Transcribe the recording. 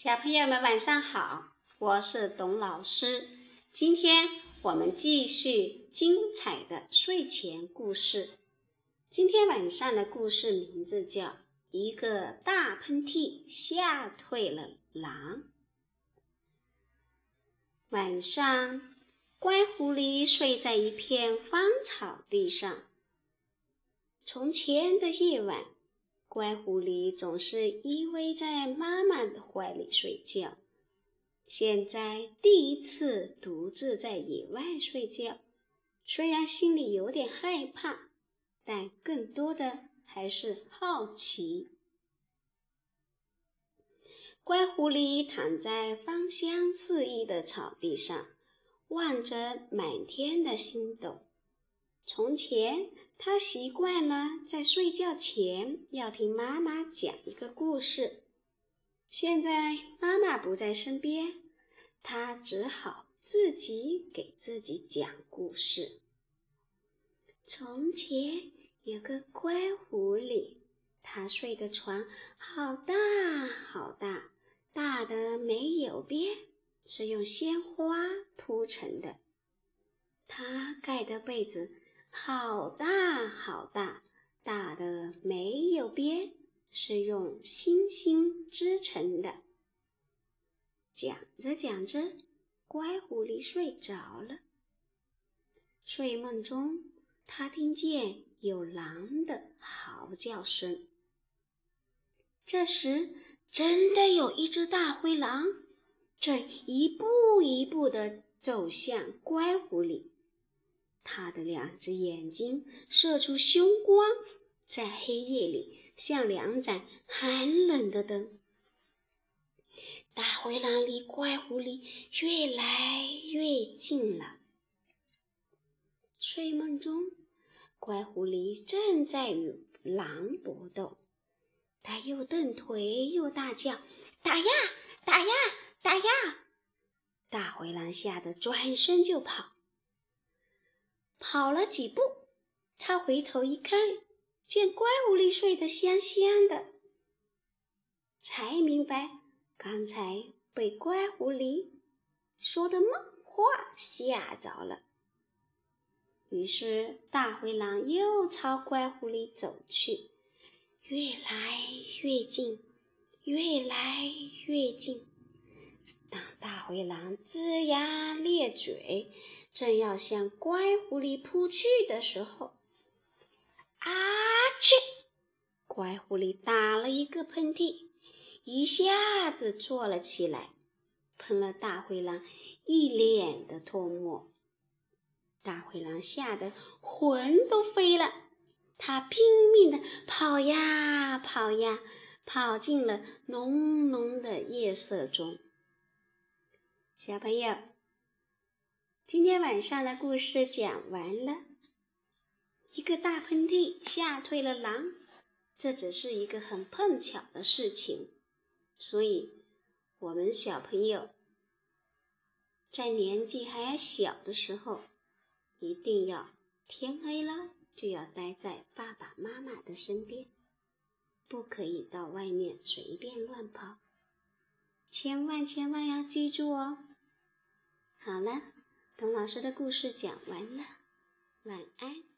小朋友们晚上好，我是董老师。今天我们继续精彩的睡前故事。今天晚上的故事名字叫《一个大喷嚏吓退了狼》。晚上，乖狐狸睡在一片芳草地上。从前的夜晚。乖狐狸总是依偎在妈妈的怀里睡觉，现在第一次独自在野外睡觉，虽然心里有点害怕，但更多的还是好奇。乖狐狸躺在芳香四溢的草地上，望着满天的星斗。从前，他习惯了在睡觉前要听妈妈讲一个故事。现在妈妈不在身边，他只好自己给自己讲故事。从前有个乖狐狸，它睡的床好大好大，大的没有边，是用鲜花铺成的。它盖的被子。好大好大，大的没有边，是用星星织成的。讲着讲着，乖狐狸睡着了。睡梦中，他听见有狼的嚎叫声。这时，真的有一只大灰狼，正一步一步地走向乖狐狸。他的两只眼睛射出凶光，在黑夜里像两盏寒冷的灯。大灰狼离乖狐狸越来越近了。睡梦中，乖狐狸正在与狼搏斗，他又蹬腿又大叫：“打呀，打呀，打呀！”大灰狼吓得转身就跑。跑了几步，他回头一看，见乖狐狸睡得香香的，才明白刚才被乖狐狸说的梦话吓着了。于是大灰狼又朝乖狐狸走去，越来越近，越来越近。当大灰狼龇牙咧嘴。正要向乖狐狸扑去的时候，啊嚏！乖狐狸打了一个喷嚏，一下子坐了起来，喷了大灰狼一脸的唾沫。大灰狼吓得魂都飞了，他拼命的跑呀跑呀，跑进了浓浓的夜色中。小朋友。今天晚上的故事讲完了。一个大喷嚏吓退了狼，这只是一个很碰巧的事情。所以，我们小朋友在年纪还小的时候，一定要天黑了就要待在爸爸妈妈的身边，不可以到外面随便乱跑。千万千万要记住哦。好了。董老师的故事讲完了，晚安。